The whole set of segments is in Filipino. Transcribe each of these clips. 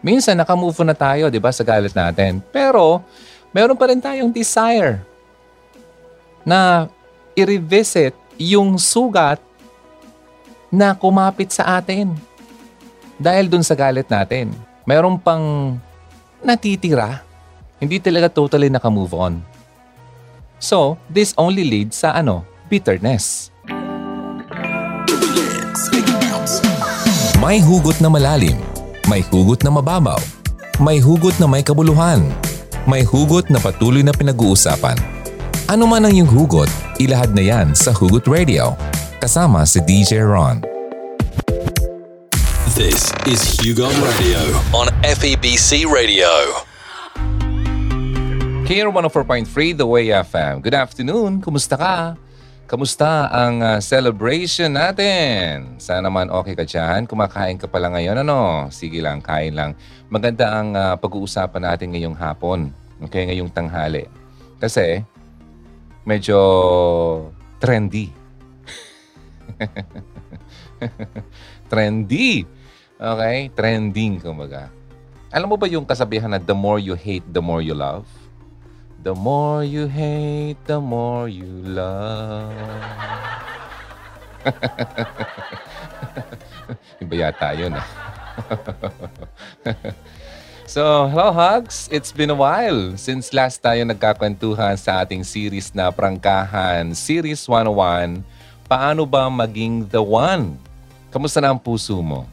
Minsan nakamove on na tayo, di ba, sa galit natin. Pero, meron pa rin tayong desire na i-revisit yung sugat na kumapit sa atin. Dahil dun sa galit natin, meron pang natitira. Hindi talaga totally nakamove on. So, this only leads sa ano, bitterness. May hugot na malalim may hugot na mababaw. May hugot na may kabuluhan. May hugot na patuloy na pinag-uusapan. Ano man ang iyong hugot, ilahad na yan sa Hugot Radio. Kasama si DJ Ron. This is Hugon Radio on FEBC Radio. Here 104.3 The Way FM. Good afternoon. Kumusta ka? Kamusta ang uh, celebration natin? Sana naman okay ka dyan. Kumakain ka pala ngayon, ano? Sige lang, kain lang. Maganda ang uh, pag-uusapan natin ngayong hapon. Okay, ngayong tanghali. Kasi, medyo trendy. trendy. Okay? Trending, kumbaga. Alam mo ba yung kasabihan na the more you hate, the more you love? The more you hate, the more you love. Iba yata yun ah. so, hello hugs! It's been a while since last tayo nagkakwentuhan sa ating series na Prangkahan, Series 101, Paano ba maging the one? Kamusta na ang puso mo?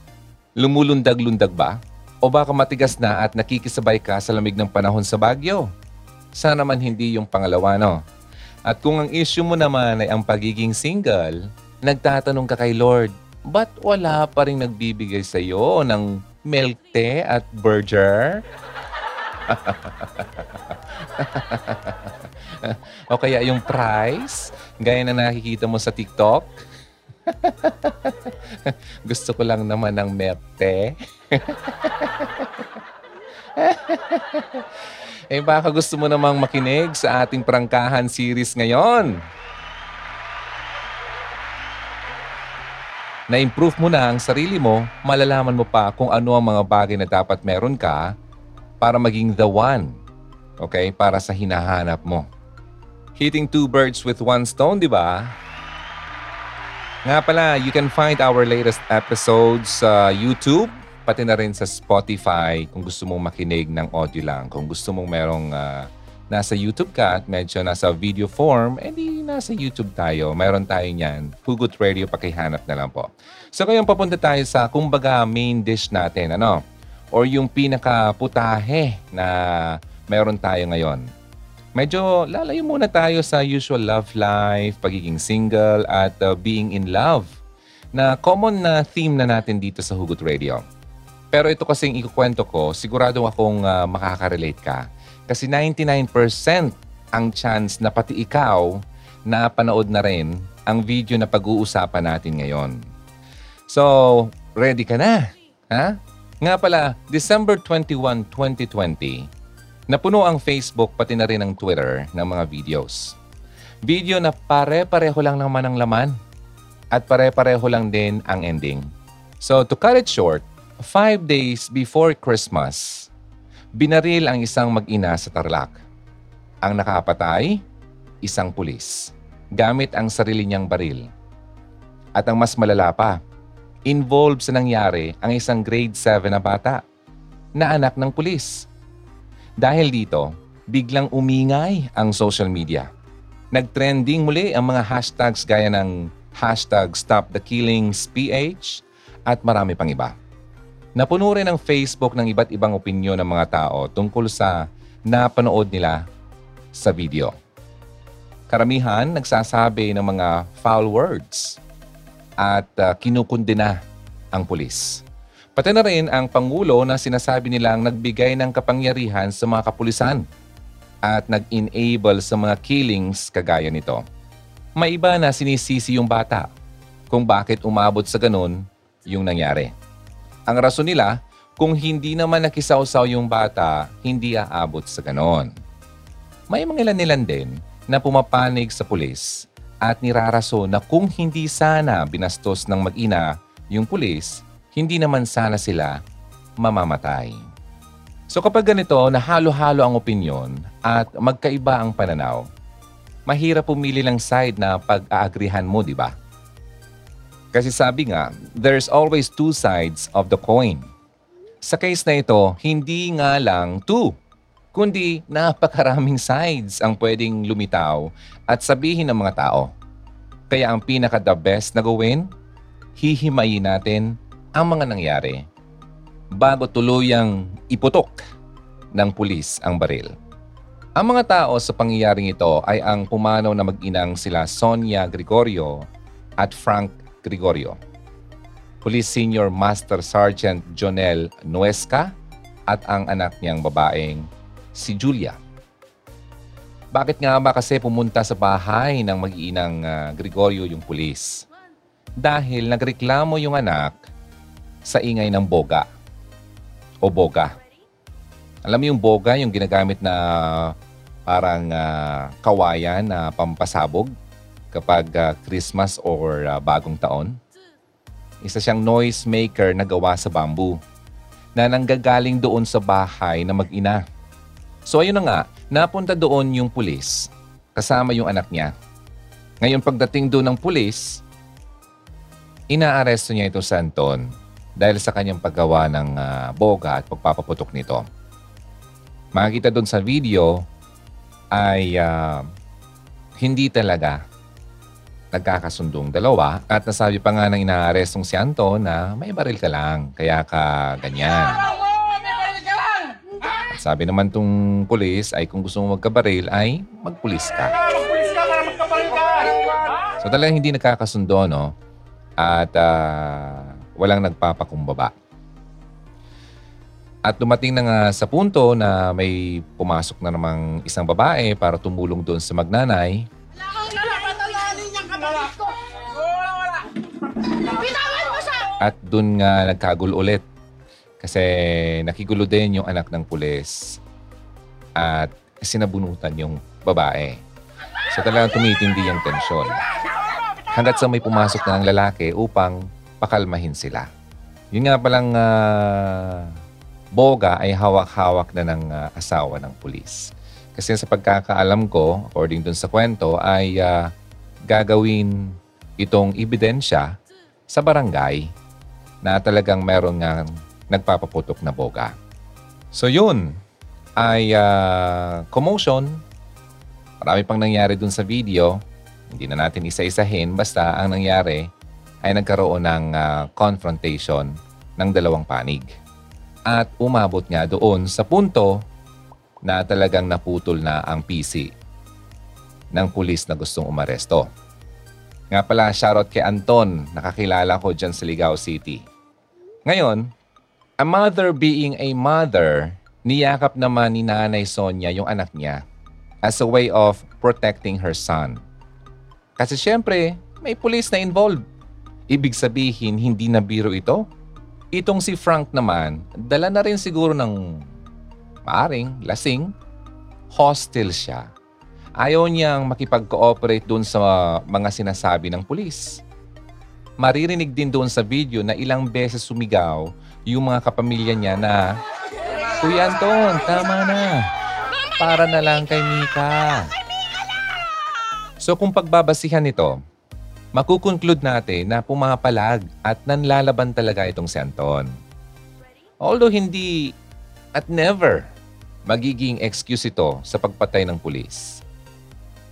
Lumulundag-lundag ba? O baka matigas na at nakikisabay ka sa lamig ng panahon sa Bagyo? Sana man hindi yung pangalawa, no? At kung ang issue mo naman ay ang pagiging single, nagtatanong ka kay Lord, ba't wala pa rin nagbibigay sa iyo ng milk tea at burger? o kaya yung price, gaya na nakikita mo sa TikTok? Gusto ko lang naman ng tea. Eh baka gusto mo namang makinig sa ating prangkahan series ngayon. Na-improve mo na ang sarili mo, malalaman mo pa kung ano ang mga bagay na dapat meron ka para maging the one. Okay? Para sa hinahanap mo. Hitting two birds with one stone, di ba? Nga pala, you can find our latest episodes sa YouTube pati na rin sa Spotify kung gusto mong makinig ng audio lang. Kung gusto mong merong uh, nasa YouTube ka at medyo nasa video form, edi nasa YouTube tayo. Meron tayo niyan. Hugot Radio, pakihanap na lang po. So ngayon papunta tayo sa kumbaga main dish natin, ano? Or yung pinakaputahe na meron tayo ngayon. Medyo lalayo muna tayo sa usual love life, pagiging single, at uh, being in love na common na theme na natin dito sa Hugot Radio. Pero ito kasing ikukwento ko, sigurado akong uh, makaka-relate ka. Kasi 99% ang chance na pati ikaw na panood na rin ang video na pag-uusapan natin ngayon. So, ready ka na? Ha? Nga pala, December 21, 2020, napuno ang Facebook pati na rin ang Twitter ng mga videos. Video na pare-pareho lang naman ang laman at pare-pareho lang din ang ending. So, to cut it short, Five days before Christmas, binaril ang isang mag-ina sa Tarlac. Ang nakapatay, isang pulis, gamit ang sarili niyang baril. At ang mas malala pa, involved sa nangyari ang isang grade 7 na bata na anak ng pulis. Dahil dito, biglang umingay ang social media. Nagtrending muli ang mga hashtags gaya ng hashtag Stop the Killings PH at marami pang iba. Napuno rin ang Facebook ng iba't ibang opinyon ng mga tao tungkol sa napanood nila sa video. Karamihan nagsasabi ng mga foul words at uh, kinukundina ang pulis. Pati na rin ang Pangulo na sinasabi nilang nagbigay ng kapangyarihan sa mga kapulisan at nag-enable sa mga killings kagaya nito. May iba na sinisisi yung bata kung bakit umabot sa ganun yung nangyari. Ang rason nila, kung hindi naman nakisawsaw yung bata, hindi aabot sa ganon. May mga ilan-ilan din na pumapanig sa pulis at niraraso na kung hindi sana binastos ng mag-ina yung pulis, hindi naman sana sila mamamatay. So kapag ganito, nahalo-halo ang opinyon at magkaiba ang pananaw, mahirap pumili ng side na pag-aagrihan mo, di ba? Kasi sabi nga, there's always two sides of the coin. Sa case na ito, hindi nga lang two, kundi napakaraming sides ang pwedeng lumitaw at sabihin ng mga tao. Kaya ang pinaka-the best na gawin, hihimayin natin ang mga nangyari bago tuluyang iputok ng pulis ang baril. Ang mga tao sa pangyayaring ito ay ang pumanaw na mag-inang sila Sonia Gregorio at Frank Gregorio. Police Senior Master Sergeant Jonel Nuesca at ang anak niyang babaeng si Julia. Bakit nga ba kasi pumunta sa bahay ng mag-iinang uh, Gregorio yung pulis? Dahil nagreklamo yung anak sa ingay ng boga o boga. Alam mo yung boga, yung ginagamit na parang uh, kawayan na pampasabog kapag uh, Christmas or uh, bagong taon. Isa siyang noise maker na gawa sa bamboo na nanggagaling doon sa bahay na mag-ina. So ayun na nga, napunta doon yung pulis kasama yung anak niya. Ngayon pagdating doon ng pulis, inaaresto niya ito sa Anton dahil sa kanyang paggawa ng uh, boga at pagpapaputok nito. Makikita doon sa video ay uh, hindi talaga nagkakasundong dalawa at nasabi pa nga ng inaarestong si Anton na may baril ka lang, kaya ka ganyan. At sabi naman tong pulis ay kung gusto mo magkabaril ay magpulis ka. So talagang hindi nagkakasundo no? At uh, walang nagpapakumbaba. At dumating na nga sa punto na may pumasok na namang isang babae para tumulong doon sa magnanay. At doon nga nagkagulo ulit. Kasi nakigulo din yung anak ng pulis. At sinabunutan yung babae. So talagang tumitindi yung tensyon. Hanggat sa may pumasok na ng lalaki upang pakalmahin sila. Yun nga palang uh, boga ay hawak-hawak na ng uh, asawa ng pulis. Kasi sa pagkakaalam ko, according dun sa kwento, ay uh, gagawin itong ebidensya sa barangay na talagang meron nga nagpapaputok na boga. So yun ay uh, commotion. Marami pang nangyari dun sa video. Hindi na natin isa-isahin. Basta ang nangyari, ay nagkaroon ng uh, confrontation ng dalawang panig. At umabot nga doon sa punto na talagang naputol na ang PC ng pulis na gustong umaresto. Nga pala, shoutout kay Anton, nakakilala ko dyan sa Ligao City. Ngayon, a mother being a mother, niyakap naman ni Nanay Sonia yung anak niya as a way of protecting her son. Kasi syempre, may pulis na involved. Ibig sabihin, hindi na biro ito. Itong si Frank naman, dala na rin siguro ng maaring lasing. Hostile siya. Ayaw niyang makipag-cooperate doon sa mga sinasabi ng pulis. Maririnig din doon sa video na ilang beses sumigaw yung mga kapamilya niya na, Kuya Anton, tama na. Para na lang kay Mika. So kung pagbabasihan nito, makukonclude natin na pumapalag at nanlalaban talaga itong si Anton. Although hindi at never magiging excuse ito sa pagpatay ng pulis.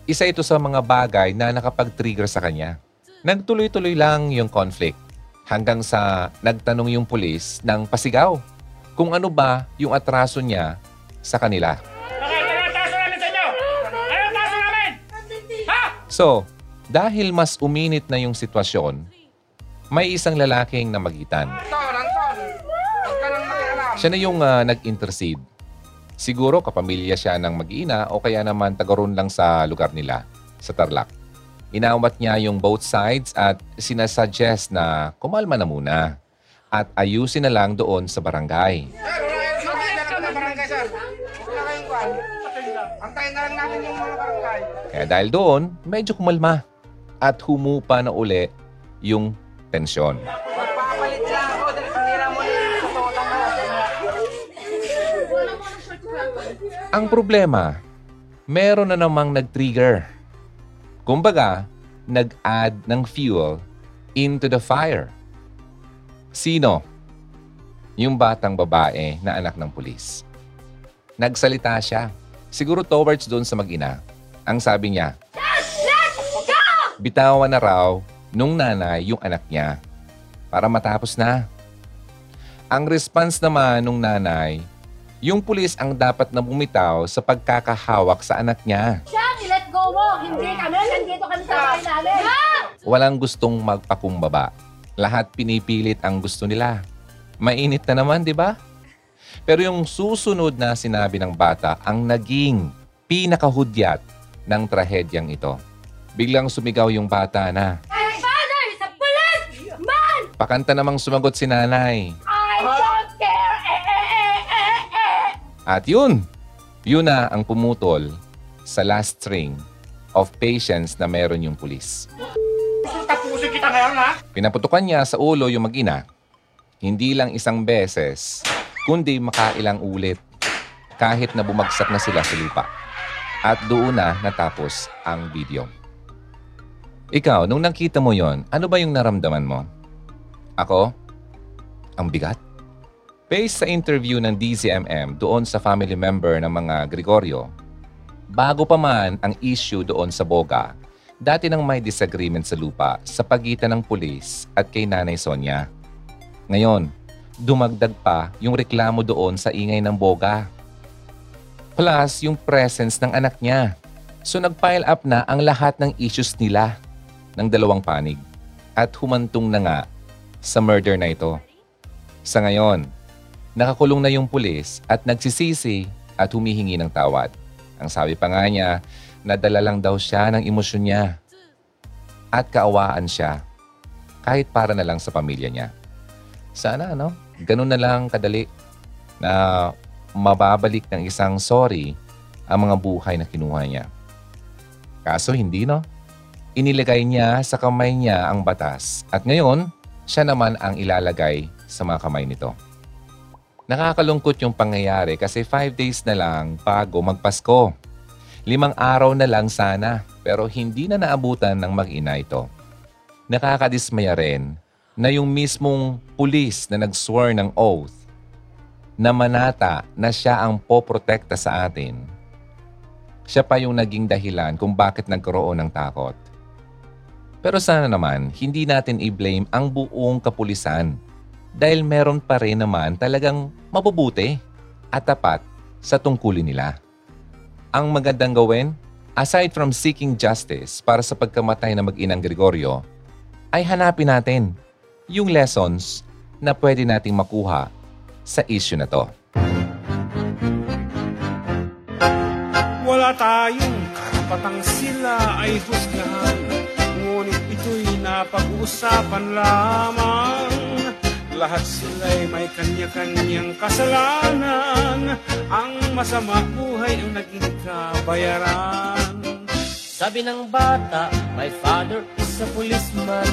Isa ito sa mga bagay na nakapag-trigger sa kanya. Nagtuloy-tuloy lang yung conflict hanggang sa nagtanong yung pulis ng pasigaw kung ano ba yung atraso niya sa kanila. So, dahil mas uminit na yung sitwasyon, may isang lalaking namagitan. Siya na yung uh, nag-intercede. Siguro kapamilya siya ng mag-ina o kaya naman tagaroon lang sa lugar nila, sa Tarlac. Inawat niya yung both sides at sinasuggest na kumalma na muna at ayusin na lang doon sa barangay. Kaya dahil doon, medyo kumalma at humupa na uli yung tensyon. Magpapalit lang ako dahil panira mo yung totoo lang Ang problema, meron na namang nag-trigger. Kumbaga, nag-add ng fuel into the fire. Sino? Yung batang babae na anak ng pulis. Nagsalita siya. Siguro towards doon sa mag-ina. Ang sabi niya, bitawan na raw nung nanay yung anak niya para matapos na. Ang response naman nung nanay, yung pulis ang dapat na bumitaw sa pagkakahawak sa anak niya. Siya, let go mo. Hindi kami. Nandito kami sa bahay namin. Walang gustong magpakumbaba. Lahat pinipilit ang gusto nila. Mainit na naman, di ba? Pero yung susunod na sinabi ng bata ang naging pinakahudyat ng trahedyang ito. Biglang sumigaw yung bata na, My father is a police man! pakanta namang sumagot si nanay. At yun, yun na ang pumutol sa last string of patience na meron yung pulis. Tapusin kita ngayon, ha? Pinaputukan niya sa ulo yung mag-ina. Hindi lang isang beses, kundi makailang ulit. Kahit na bumagsak na sila sa lupa. At doon na natapos ang video. Ikaw, nung nakita mo yon, ano ba yung naramdaman mo? Ako? Ang bigat? Based sa interview ng DZMM doon sa family member ng mga Gregorio, bago pa man ang issue doon sa Boga, dati nang may disagreement sa lupa sa pagitan ng pulis at kay Nanay Sonia. Ngayon, dumagdag pa yung reklamo doon sa ingay ng Boga. Plus, yung presence ng anak niya. So nag-pile up na ang lahat ng issues nila ng dalawang panig at humantong na nga sa murder na ito. Sa ngayon, nakakulong na yung pulis at nagsisisi at humihingi ng tawad. Ang sabi pa nga niya, nadala lang daw siya ng emosyon niya at kaawaan siya kahit para na lang sa pamilya niya. Sana, ano? Ganun na lang kadali na mababalik ng isang sorry ang mga buhay na kinuha niya. Kaso hindi, no? Inilagay niya sa kamay niya ang batas at ngayon, siya naman ang ilalagay sa mga kamay nito. Nakakalungkot yung pangyayari kasi five days na lang bago magpasko. Limang araw na lang sana pero hindi na naabutan ng mag-ina ito. Nakakadismaya rin na yung mismong pulis na nag-swear ng oath na manata na siya ang poprotekta sa atin. Siya pa yung naging dahilan kung bakit nagkaroon ng takot. Pero sana naman, hindi natin i-blame ang buong kapulisan dahil meron pa rin naman talagang mabubuti at tapat sa tungkulin nila. Ang magandang gawin, aside from seeking justice para sa pagkamatay na mag-inang Gregorio, ay hanapin natin yung lessons na pwede nating makuha sa issue na to. Wala tayong karapatang sila ay husgahan Ngunit ito'y napag-uusapan lamang Lahat sila'y may kanya-kanyang kasalanan. Ang masama buhay ang naging kabayaran. Sabi ng bata, my father is a policeman.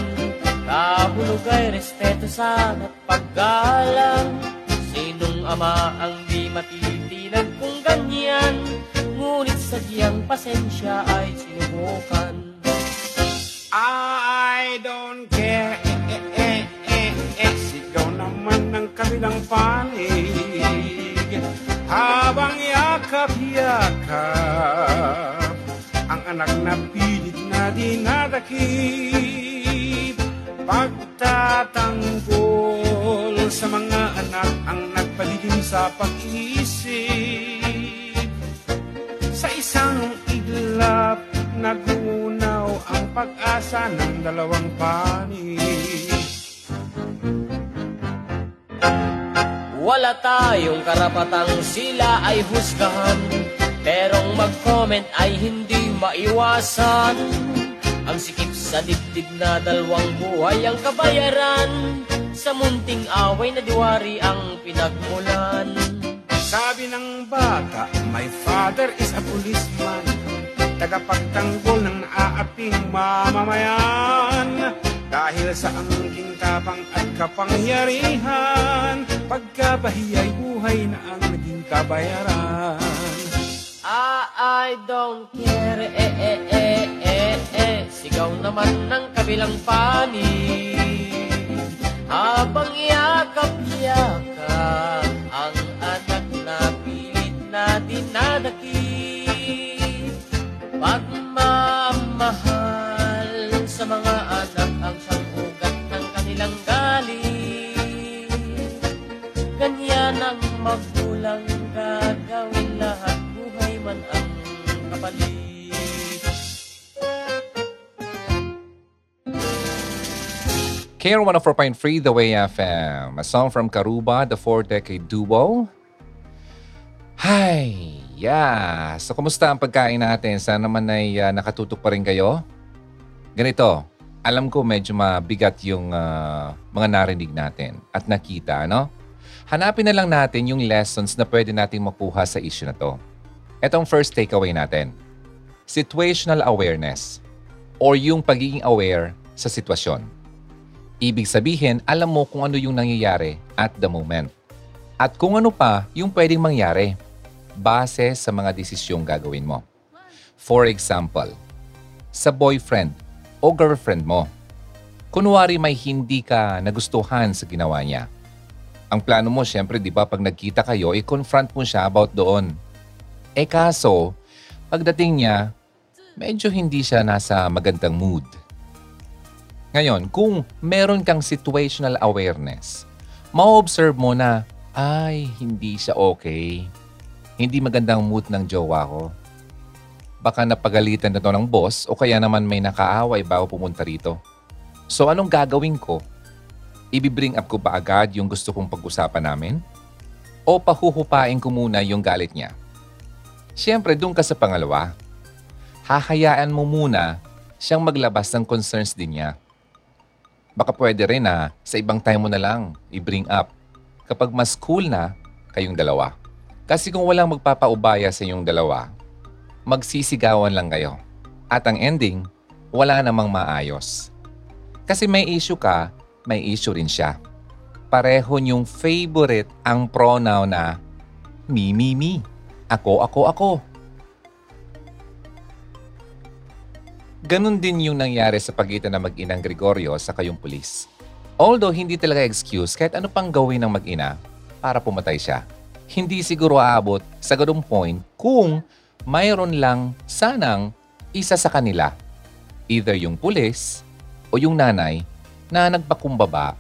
Kahulog ay respeto sana at paggalang Sinong ama ang di matitinan kung ganyan? Ngunit sadyang pasensya ay sinubukan. I don't care kabilang panig Habang yakap-yakap Ang anak na pilit na dinadakip Pagtatanggol sa mga anak Ang nagpaligim sa pag-iisip Sa isang iglap Nagunaw ang pag-asa ng dalawang panig Wala tayong karapatang sila ay husgahan. Perong mag-comment ay hindi maiwasan. Ang sikip sa dibdib na dalawang buhay ang kabayaran. Sa munting away na diwari ang pinagmulan. Sabi ng bata, my father is a policeman. Tagapagtanggol ng naaaping mamamayan Dahil sa angking tapang at kapangyarihan Pagkabahiya'y buhay na ang naging kabayaran. Ah, I don't care, eh, eh, eh, eh, eh Sigaw naman ng kabilang panig. Habang yakap-yakap Ang anak na pilit na dinadakip anak Ang siyang ugat ng kanilang galing Ganyan ang magulang gagawin lahat buhay man ang kapalit. KR 104.3 The Way FM. A song from Karuba, the four-decade duo. Hi! Yeah! So, kumusta ang pagkain natin? Sana naman ay ah, nakatutok pa rin kayo. Ganito, alam ko medyo mabigat yung ah, mga narinig natin at nakita, no? Hanapin na lang natin yung lessons na pwede nating makuha sa issue na to. Ito ang first takeaway natin. Situational awareness or yung pagiging aware sa sitwasyon. Ibig sabihin, alam mo kung ano yung nangyayari at the moment. At kung ano pa yung pwedeng mangyari base sa mga desisyong gagawin mo. For example, sa boyfriend o girlfriend mo. Kunwari may hindi ka nagustuhan sa ginawa niya. Ang plano mo, syempre, di ba, pag nagkita kayo, i-confront mo siya about doon. Eh kaso, pagdating niya, medyo hindi siya nasa magandang mood. Ngayon, kung meron kang situational awareness, ma-observe mo na, ay, hindi siya okay. Hindi magandang mood ng jowa ko. Baka napagalitan na to ng boss o kaya naman may nakaaway bago pumunta rito. So anong gagawin ko? Ibibring up ko ba agad yung gusto kong pag-usapan namin? O pahuhupain ko muna yung galit niya? Siyempre, doon ka sa pangalawa. Hahayaan mo muna siyang maglabas ng concerns din niya. Baka pwede rin na sa ibang time mo na lang i-bring up kapag mas cool na kayong dalawa. Kasi kung walang magpapaubaya sa inyong dalawa, magsisigawan lang kayo. At ang ending, wala namang maayos. Kasi may issue ka, may issue rin siya. Pareho niyong favorite ang pronoun na me, me, me. Ako, ako, ako. Ganon din yung nangyari sa pagitan ng mag-inang Gregorio sa kayong pulis. Although hindi talaga excuse kahit ano pang gawin ng mag-ina para pumatay siya. Hindi siguro aabot sa ganung point kung mayroon lang sanang isa sa kanila. Either yung pulis o yung nanay na nagpakumbaba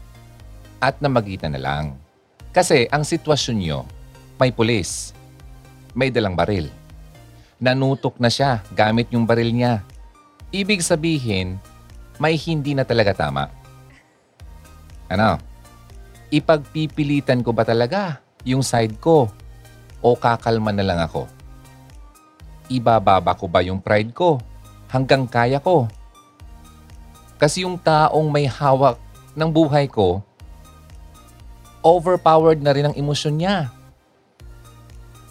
at namagitan na lang. Kasi ang sitwasyon nyo, may pulis, may dalang baril. Nanutok na siya gamit yung baril niya Ibig sabihin, may hindi na talaga tama. Ano? Ipagpipilitan ko ba talaga yung side ko o kakalma na lang ako? Ibababa ko ba yung pride ko hanggang kaya ko? Kasi yung taong may hawak ng buhay ko, overpowered na rin ang emosyon niya.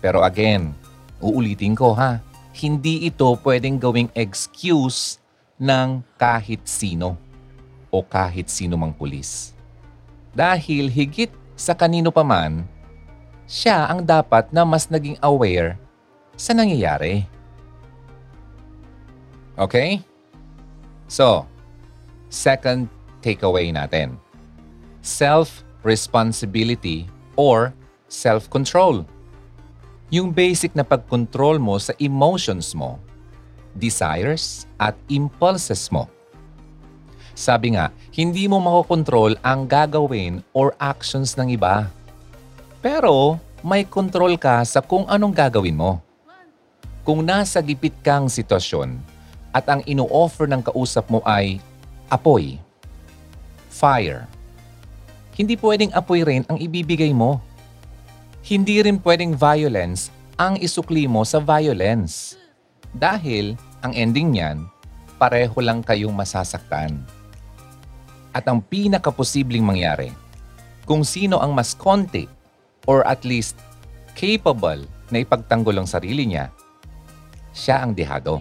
Pero again, uulitin ko ha, hindi ito pwedeng gawing excuse ng kahit sino o kahit sino mang pulis. Dahil higit sa kanino pa man, siya ang dapat na mas naging aware sa nangyayari. Okay? So, second takeaway natin. Self-responsibility or self-control yung basic na pag-control mo sa emotions mo, desires at impulses mo. Sabi nga, hindi mo makokontrol ang gagawin or actions ng iba. Pero may control ka sa kung anong gagawin mo. Kung nasa gipit kang sitwasyon at ang ino-offer ng kausap mo ay apoy, fire, hindi pwedeng apoy rin ang ibibigay mo hindi rin pwedeng violence ang isukli mo sa violence. Dahil ang ending niyan, pareho lang kayong masasaktan. At ang pinakaposibleng mangyari, kung sino ang mas konti or at least capable na ipagtanggol ang sarili niya, siya ang dehado.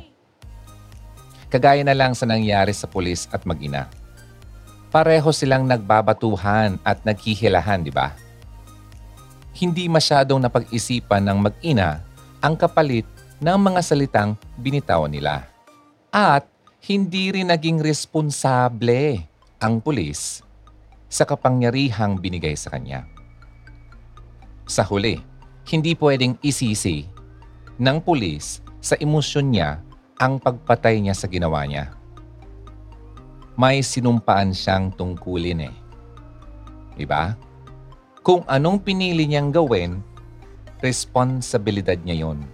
Kagaya na lang sa nangyari sa pulis at mag-ina. Pareho silang nagbabatuhan at naghihilahan, di ba? hindi masyadong napag-isipan ng mag-ina ang kapalit ng mga salitang binitawan nila. At hindi rin naging responsable ang pulis sa kapangyarihang binigay sa kanya. Sa huli, hindi pwedeng isisi ng pulis sa emosyon niya ang pagpatay niya sa ginawa niya. May sinumpaan siyang tungkulin eh. Diba? Kung anong pinili niyang gawin, responsibilidad niya yon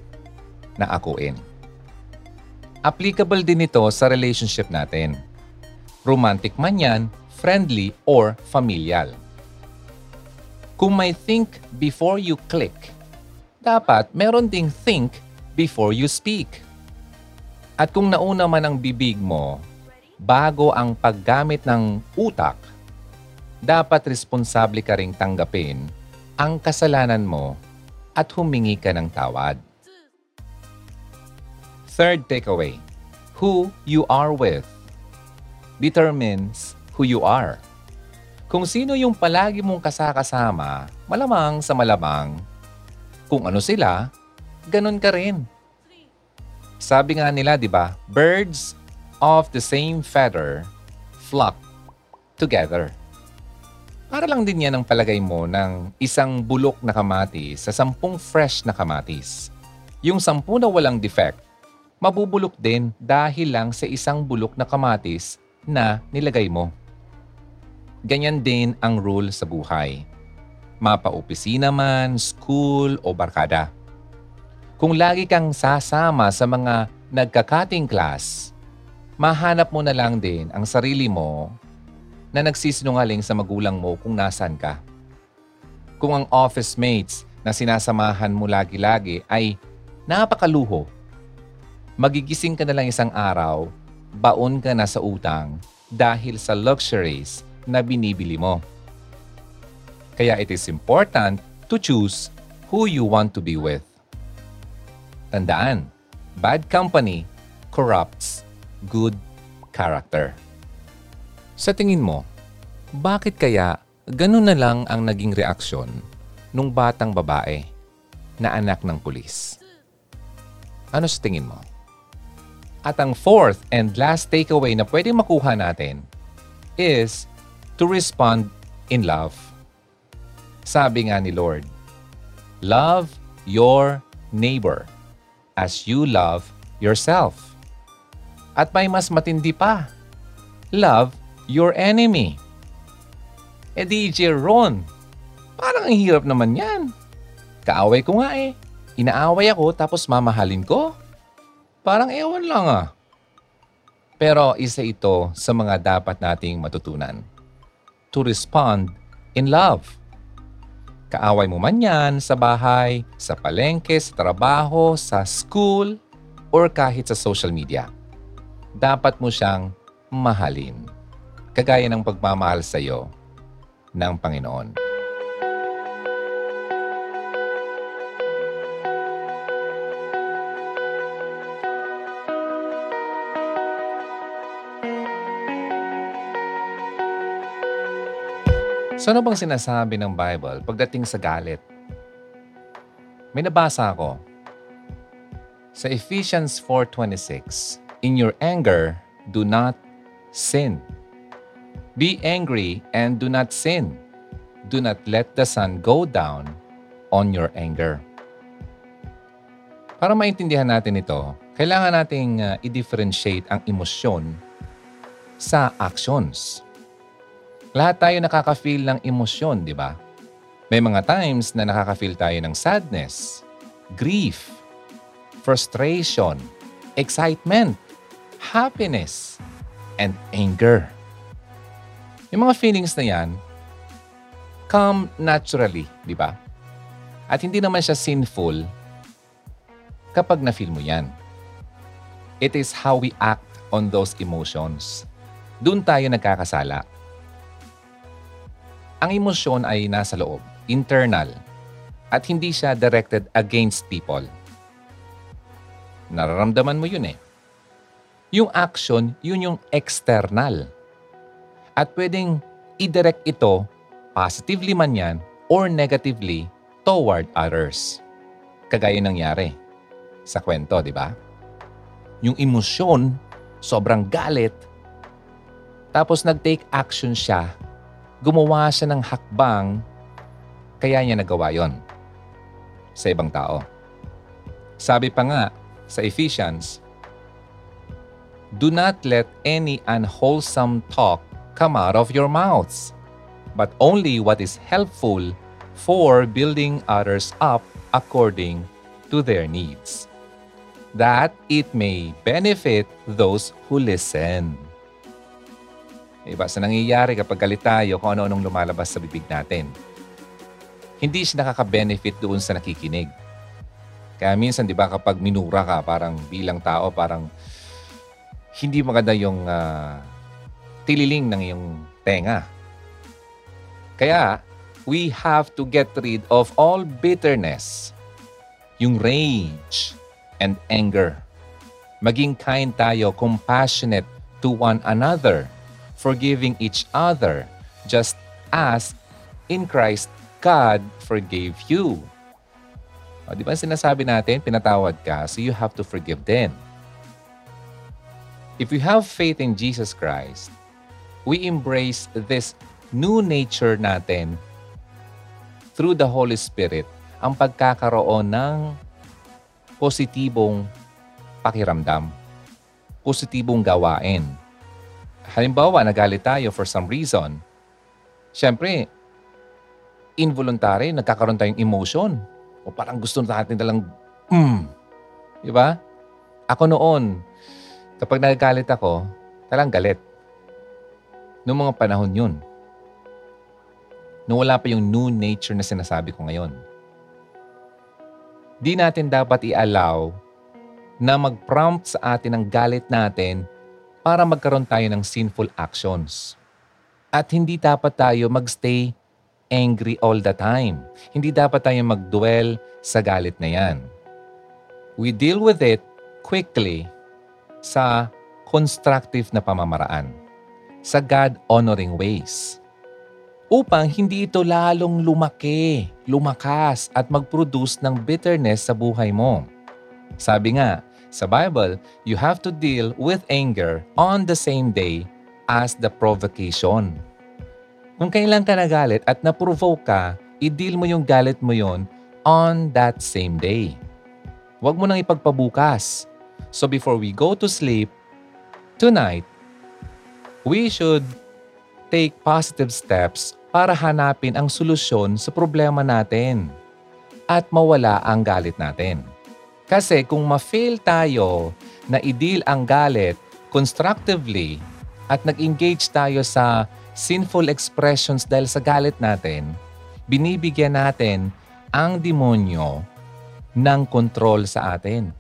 na akuin. Applicable din ito sa relationship natin. Romantic man yan, friendly, or familial. Kung may think before you click, dapat meron ding think before you speak. At kung nauna man ang bibig mo, bago ang paggamit ng utak, dapat responsable ka ring tanggapin ang kasalanan mo at humingi ka ng tawad. Third takeaway, who you are with determines who you are. Kung sino yung palagi mong kasakasama, malamang sa malamang, kung ano sila, ganun ka rin. Sabi nga nila, di ba, birds of the same feather flock together. Para lang din yan ang palagay mo ng isang bulok na kamatis sa sampung fresh na kamatis. Yung sampu na walang defect, mabubulok din dahil lang sa isang bulok na kamatis na nilagay mo. Ganyan din ang rule sa buhay. Mapa-opisina man, school o barkada. Kung lagi kang sasama sa mga nagkakating class, mahanap mo na lang din ang sarili mo na nagsisinungaling sa magulang mo kung nasan ka. Kung ang office mates na sinasamahan mo lagi-lagi ay napakaluho, magigising ka na lang isang araw, baon ka na sa utang dahil sa luxuries na binibili mo. Kaya it is important to choose who you want to be with. Tandaan, bad company corrupts good character. Sa tingin mo, bakit kaya ganun na lang ang naging reaksyon nung batang babae na anak ng pulis? Ano sa tingin mo? At ang fourth and last takeaway na pwedeng makuha natin is to respond in love. Sabi nga ni Lord, Love your neighbor as you love yourself. At may mas matindi pa. Love your enemy. E di, Ron, parang ang hirap naman yan. Kaaway ko nga eh. Inaaway ako tapos mamahalin ko. Parang ewan lang ah. Pero isa ito sa mga dapat nating matutunan. To respond in love. Kaaway mo man yan sa bahay, sa palengke, sa trabaho, sa school, or kahit sa social media. Dapat mo siyang mahalin kagaya ng pagmamahal sa iyo ng Panginoon. So ano bang sinasabi ng Bible pagdating sa galit? May nabasa ako sa Ephesians 4.26, In your anger, do not sin. Be angry and do not sin. Do not let the sun go down on your anger. Para maintindihan natin ito, kailangan nating uh, i-differentiate ang emosyon sa actions. Lahat tayo nakaka-feel ng emosyon, di ba? May mga times na nakaka-feel tayo ng sadness, grief, frustration, excitement, happiness, and anger. Yung mga feelings na yan, come naturally, di ba? At hindi naman siya sinful kapag na-feel mo yan. It is how we act on those emotions. Doon tayo nagkakasala. Ang emosyon ay nasa loob, internal, at hindi siya directed against people. Nararamdaman mo yun eh. Yung action, yun yung external at pwedeng i-direct ito, positively man yan, or negatively, toward others. Kagaya nangyari sa kwento, di ba? Yung emosyon, sobrang galit, tapos nag-take action siya, gumawa siya ng hakbang, kaya niya nagawa yon sa ibang tao. Sabi pa nga sa Ephesians, Do not let any unwholesome talk come out of your mouths, but only what is helpful for building others up according to their needs, that it may benefit those who listen. Diba? Sa nangyayari kapag galit tayo kung ano-anong lumalabas sa bibig natin. Hindi siya nakaka-benefit doon sa nakikinig. Kaya minsan, di ba, kapag minura ka, parang bilang tao, parang hindi maganda yung uh, tililing ng iyong tenga. Kaya, we have to get rid of all bitterness, yung rage and anger. Maging kind tayo, compassionate to one another, forgiving each other, just as in Christ God forgave you. O, di ba sinasabi natin, pinatawad ka, so you have to forgive them. If we have faith in Jesus Christ, we embrace this new nature natin through the Holy Spirit, ang pagkakaroon ng positibong pakiramdam, positibong gawain. Halimbawa, nagalit tayo for some reason. Siyempre, involuntary, nagkakaroon tayong emotion. O parang gusto natin talang, mm. Di ba? Ako noon, kapag nagagalit ako, talang galit. Noong mga panahon yun. Noong wala pa yung new nature na sinasabi ko ngayon. Di natin dapat i-allow na mag-prompt sa atin ang galit natin para magkaroon tayo ng sinful actions. At hindi dapat tayo magstay angry all the time. Hindi dapat tayo mag-dwell sa galit na yan. We deal with it quickly sa constructive na pamamaraan, sa God-honoring ways. Upang hindi ito lalong lumaki, lumakas at mag-produce ng bitterness sa buhay mo. Sabi nga, sa Bible, you have to deal with anger on the same day as the provocation. Kung kailan ka nagalit at na-provoke ka, i-deal mo yung galit mo yon on that same day. Huwag mo nang ipagpabukas. So before we go to sleep, tonight, we should take positive steps para hanapin ang solusyon sa problema natin at mawala ang galit natin. Kasi kung ma-fail tayo na i-deal ang galit constructively at nag-engage tayo sa sinful expressions dahil sa galit natin, binibigyan natin ang demonyo ng kontrol sa atin.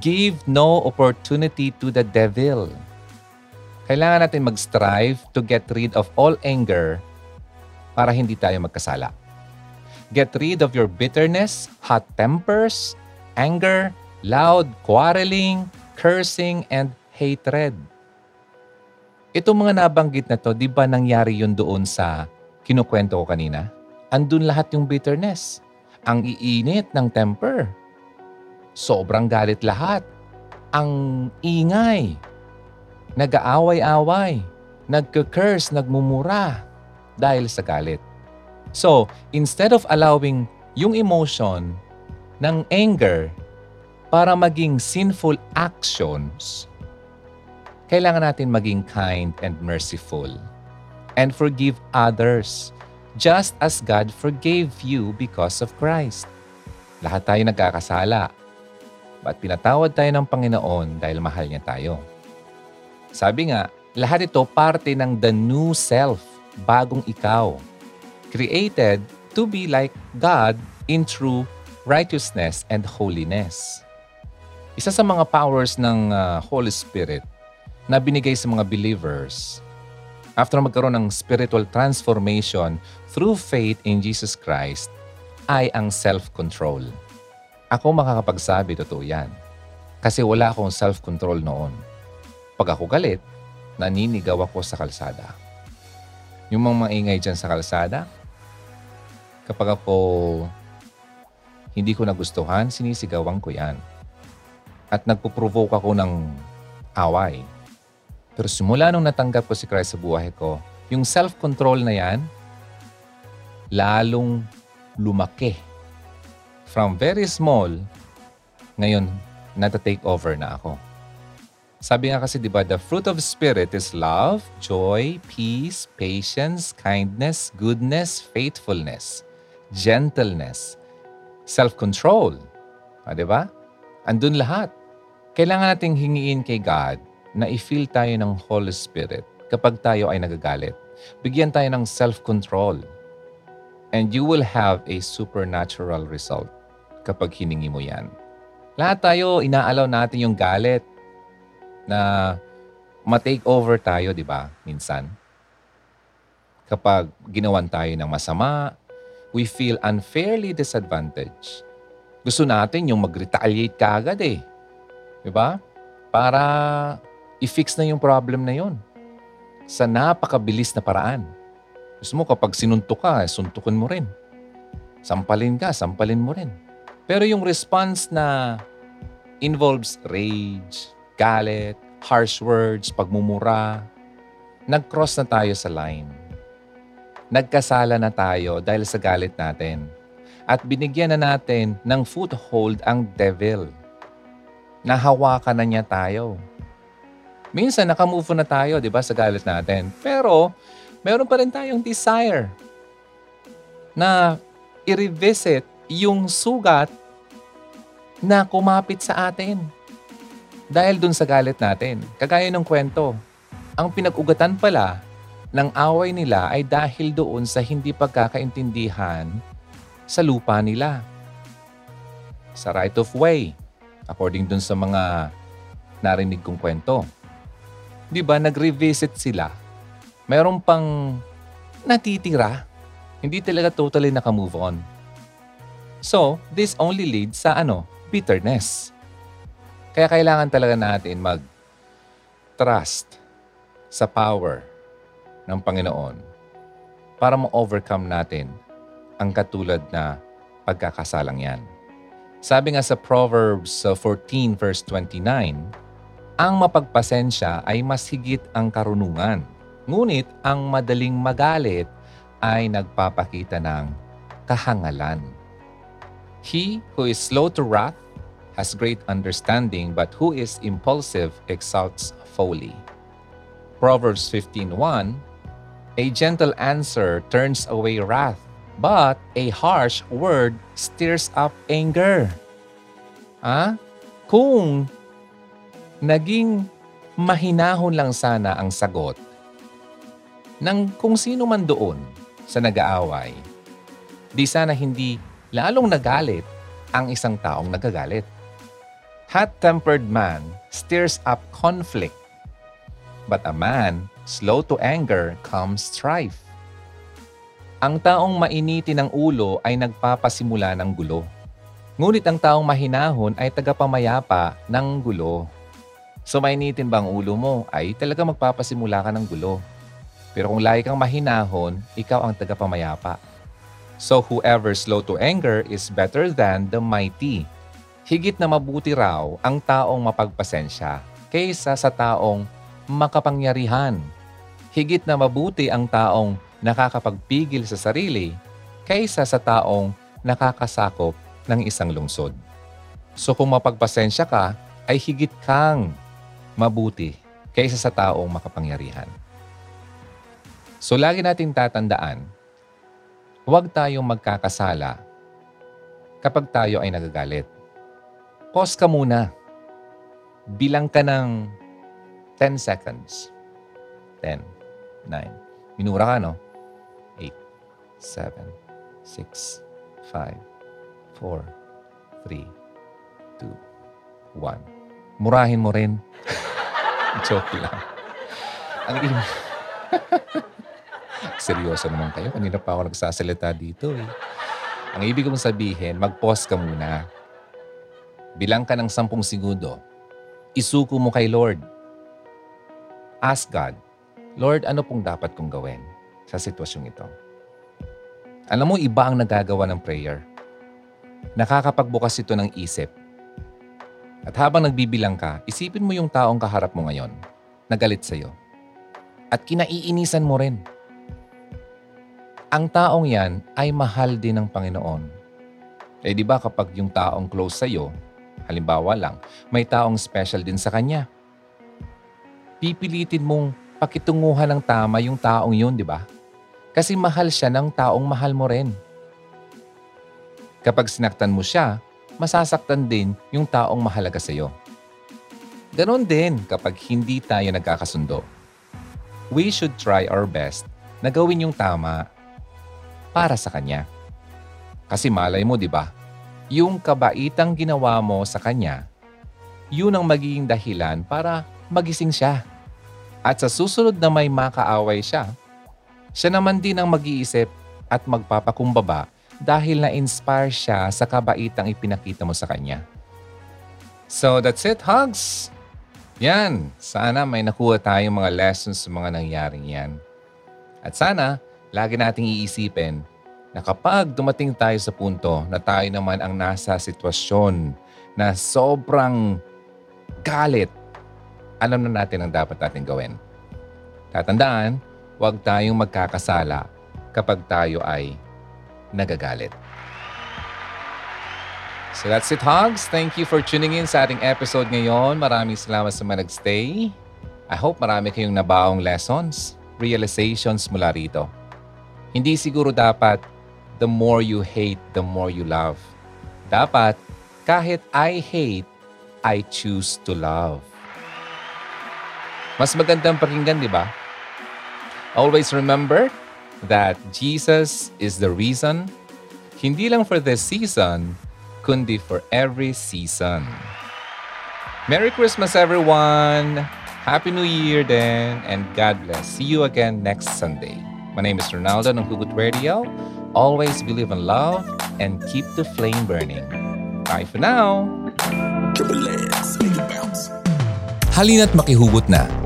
Give no opportunity to the devil. Kailangan natin mag-strive to get rid of all anger para hindi tayo magkasala. Get rid of your bitterness, hot tempers, anger, loud quarreling, cursing, and hatred. Itong mga nabanggit na to, di ba nangyari yun doon sa kinukwento ko kanina? Andun lahat yung bitterness. Ang iinit ng temper. Sobrang galit lahat. Ang ingay. Nag-aaway-away. Nagka-curse, nagmumura dahil sa galit. So, instead of allowing yung emotion ng anger para maging sinful actions, kailangan natin maging kind and merciful and forgive others just as God forgave you because of Christ. Lahat tayo nagkakasala. But pinatawad tayo ng Panginoon dahil mahal niya tayo. Sabi nga, lahat ito parte ng the new self, bagong ikaw. Created to be like God in true righteousness and holiness. Isa sa mga powers ng uh, Holy Spirit na binigay sa mga believers after magkaroon ng spiritual transformation through faith in Jesus Christ ay ang self-control. Ako makakapagsabi totoo yan. Kasi wala akong self-control noon. Pag ako galit, naninigaw ako sa kalsada. Yung mga maingay dyan sa kalsada, Kapag ako hindi ko nagustuhan, sinisigawan ko yan. At nagpo-provoke ako ng away. Pero simula nung natanggap ko si Christ sa buhay ko, yung self-control na yan, lalong lumaki. From very small, ngayon, nata-take over na ako. Sabi nga kasi, di ba, the fruit of Spirit is love, joy, peace, patience, kindness, goodness, faithfulness, gentleness, self-control. Ah, di ba? Andun lahat. Kailangan nating hingiin kay God na i-feel tayo ng Holy Spirit kapag tayo ay nagagalit. Bigyan tayo ng self-control. And you will have a supernatural result kapag hiningi mo yan. Lahat tayo, inaalaw natin yung galit na ma-take over tayo, di ba? Minsan. Kapag ginawan tayo ng masama, we feel unfairly disadvantaged. Gusto natin yung mag-retaliate kagad eh. Di ba? Para i-fix na yung problem na yon sa napakabilis na paraan. Gusto mo kapag sinuntok ka, eh, suntukin mo rin. Sampalin ka, sampalin mo rin. Pero yung response na involves rage, galit, harsh words, pagmumura, nag-cross na tayo sa line. Nagkasala na tayo dahil sa galit natin. At binigyan na natin ng foothold ang devil. Nahawakan na niya tayo. Minsan nakamove na tayo, di ba, sa galit natin. Pero, meron pa rin tayong desire na i-revisit yung sugat na kumapit sa atin. Dahil dun sa galit natin. Kagaya ng kwento, ang pinag-ugatan pala ng away nila ay dahil doon sa hindi pagkakaintindihan sa lupa nila. Sa right of way, according dun sa mga narinig kong kwento. Di ba, nag-revisit sila. Meron pang natitira. Hindi talaga totally naka-move on. So, this only leads sa ano, bitterness. Kaya kailangan talaga natin mag-trust sa power ng Panginoon para ma-overcome natin ang katulad na pagkakasalang yan. Sabi nga sa Proverbs uh, 14 verse 29, ang mapagpasensya ay mas higit ang karunungan. Ngunit ang madaling magalit ay nagpapakita ng kahangalan. He who is slow to wrath has great understanding, but who is impulsive exalts folly. Proverbs 15:1 A gentle answer turns away wrath, but a harsh word stirs up anger. Ah? Kung naging mahinahon lang sana ang sagot ng kung sino man doon sa nag-aaway, di sana hindi lalong nagalit ang isang taong nagagalit. Hot-tempered man stirs up conflict, but a man slow to anger comes strife. Ang taong mainiti ng ulo ay nagpapasimula ng gulo. Ngunit ang taong mahinahon ay tagapamayapa ng gulo. So mainitin ba ang ulo mo ay talaga magpapasimula ka ng gulo. Pero kung lagi kang mahinahon, ikaw ang tagapamayapa. So whoever slow to anger is better than the mighty. Higit na mabuti raw ang taong mapagpasensya kaysa sa taong makapangyarihan. Higit na mabuti ang taong nakakapagpigil sa sarili kaysa sa taong nakakasakop ng isang lungsod. So kung mapagpasensya ka, ay higit kang mabuti kaysa sa taong makapangyarihan. So lagi nating tatandaan, huwag tayong magkakasala kapag tayo ay nagagalit. Pause ka muna. Bilang ka ng 10 seconds. 10, 9. Minura ka, no? 8, 7, 6, 5, 4, 3, 2, 1. Murahin mo rin. Joke lang. Ang ibig... Seryoso naman kayo. Kanina pa ako nagsasalita dito eh. Ang ibig kong sabihin, mag-pause ka muna. Bilang ka ng sampung segundo. Isuko mo kay Lord. Ask God, Lord, ano pong dapat kong gawin sa sitwasyong ito? Alam mo, iba ang nagagawa ng prayer. Nakakapagbukas ito ng isip. At habang nagbibilang ka, isipin mo yung taong kaharap mo ngayon, nagalit sa'yo. At kinaiinisan mo rin. Ang taong yan ay mahal din ng Panginoon. Eh di ba kapag yung taong close sa'yo, halimbawa lang, may taong special din sa kanya. Pipilitin mong pakitunguhan ng tama yung taong yun, di ba? Kasi mahal siya ng taong mahal mo rin. Kapag sinaktan mo siya, masasaktan din yung taong mahalaga sa'yo. Ganon din kapag hindi tayo nagkakasundo. We should try our best na gawin yung tama para sa kanya. Kasi malay mo, di ba? Yung kabaitang ginawa mo sa kanya, yun ang magiging dahilan para magising siya. At sa susunod na may makaaway siya, siya naman din ang mag-iisip at magpapakumbaba dahil na-inspire siya sa kabaitang ipinakita mo sa kanya. So that's it, hugs! Yan, sana may nakuha tayong mga lessons sa mga nangyaring yan. At sana, lagi nating iisipin na kapag dumating tayo sa punto na tayo naman ang nasa sitwasyon na sobrang galit, alam na natin ang dapat natin gawin. Tatandaan, huwag tayong magkakasala kapag tayo ay nagagalit. So that's it, Hogs. Thank you for tuning in sa ating episode ngayon. Maraming salamat sa mga nagstay. I hope marami kayong nabaong lessons, realizations mula rito. Hindi siguro dapat the more you hate, the more you love. Dapat kahit I hate, I choose to love. Mas magandang pakinggan, di ba? Always remember that Jesus is the reason, hindi lang for this season, kundi for every season. Merry Christmas, everyone! Happy New Year then, and God bless. See you again next Sunday. My name is Ronaldo ng Hugot Radio. Always believe in love and keep the flame burning. Bye for now! Halina't makihugot na.